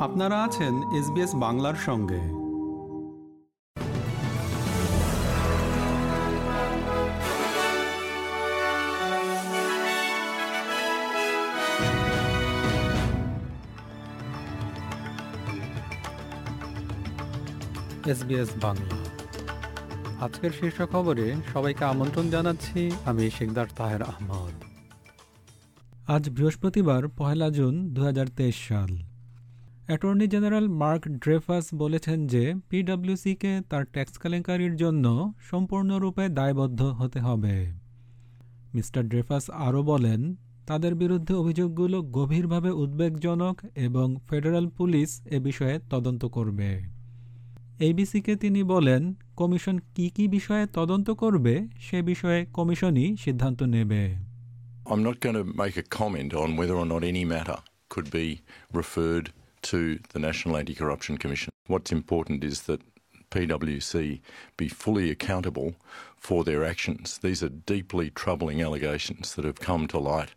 আপনারা আছেন এসবিএস বাংলার সঙ্গে। এসবিএস বাংলা। আজকের শীর্ষ খবরে সবাইকে আমন্ত্রণ জানাচ্ছি আমি শেখদার তাহের আহমদ। আজ বৃহস্পতিবার পহেলা জুন দু হাজার তেইশ সাল। অ্যাটর্নি জেনারেল মার্ক ড্রেফাস বলেছেন যে পিডব্লিউসিকে তার ট্যাক্স কেলেঙ্কারির জন্য সম্পূর্ণরূপে দায়বদ্ধ হতে হবে। মিস্টার ড্রেফাস আরও বলেন, তাদের বিরুদ্ধে অভিযোগগুলো গভীরভাবে উদ্বেগজনক এবং ফেডারেল পুলিশ এ বিষয়ে তদন্ত করবে। এবিসিকে তিনি বলেন, কমিশন কি কি বিষয়ে তদন্ত করবে সে বিষয়ে কমিশনই সিদ্ধান্ত নেবে। I'm not going to make a comment on whether or not any matter could be referred to the National Anti Corruption Commission. What's important is that PwC be fully accountable for their actions. These are deeply troubling allegations that have come to light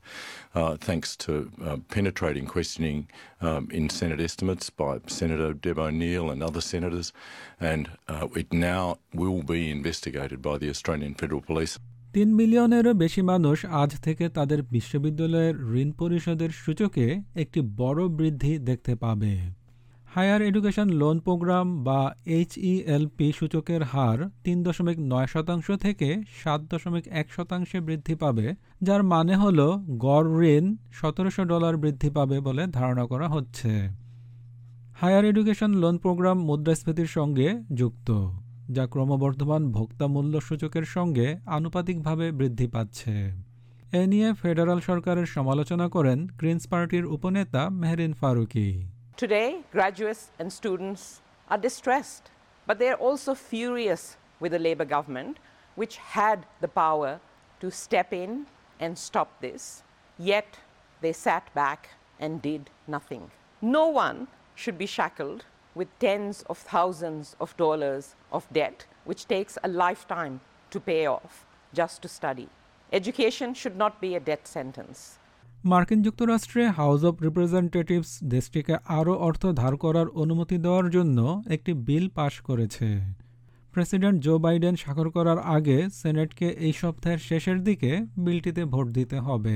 uh, thanks to uh, penetrating questioning um, in Senate estimates by Senator Deb O'Neill and other senators, and uh, it now will be investigated by the Australian Federal Police. তিন মিলিয়নেরও বেশি মানুষ আজ থেকে তাদের বিশ্ববিদ্যালয়ের ঋণ পরিশোধের সূচকে একটি বড় বৃদ্ধি দেখতে পাবে। হায়ার এডুকেশন লোন প্রোগ্রাম বা এইচইএলপি সূচকের হার তিন দশমিক নয় শতাংশ থেকে সাত দশমিক এক শতাংশে বৃদ্ধি পাবে, যার মানে হল গড় ঋণ সতেরোশো ডলার বৃদ্ধি পাবে বলে ধারণা করা হচ্ছে। হায়ার এডুকেশন লোন প্রোগ্রাম মুদ্রাস্ফীতির সঙ্গে যুক্ত। যা ক্রমবর্ধমান ভোক্তা মূল্য সূচকের সঙ্গে আনুপাতিকভাবে বৃদ্ধি পাচ্ছে এ নিয়ে ফেডারাল সরকারের সমালোচনা করেন গ্রিনস পার্টির উপনেতা Mehreen Faruqui Today, graduates and students are distressed, but they're also furious with the Labour government, which had the power to step in and stop this. Yet, they sat back and did nothing. No one should be shackled with tens of thousands of dollars of debt, which takes a lifetime to pay off just to study. Education should not be a death sentence. মার্কিন যুক্তরাষ্ট্রে house of representatives দেশটিকে আরও অর্থ ধার করার অনুমতি দেওয়ার জন্য একটি বিল পাশ করেছে প্রেসিডেন্ট জো বাইডেন স্বাক্ষর করার আগে সেনেটকে এই সপ্তাহের শেষের দিকে বিলটিতে ভোট দিতে হবে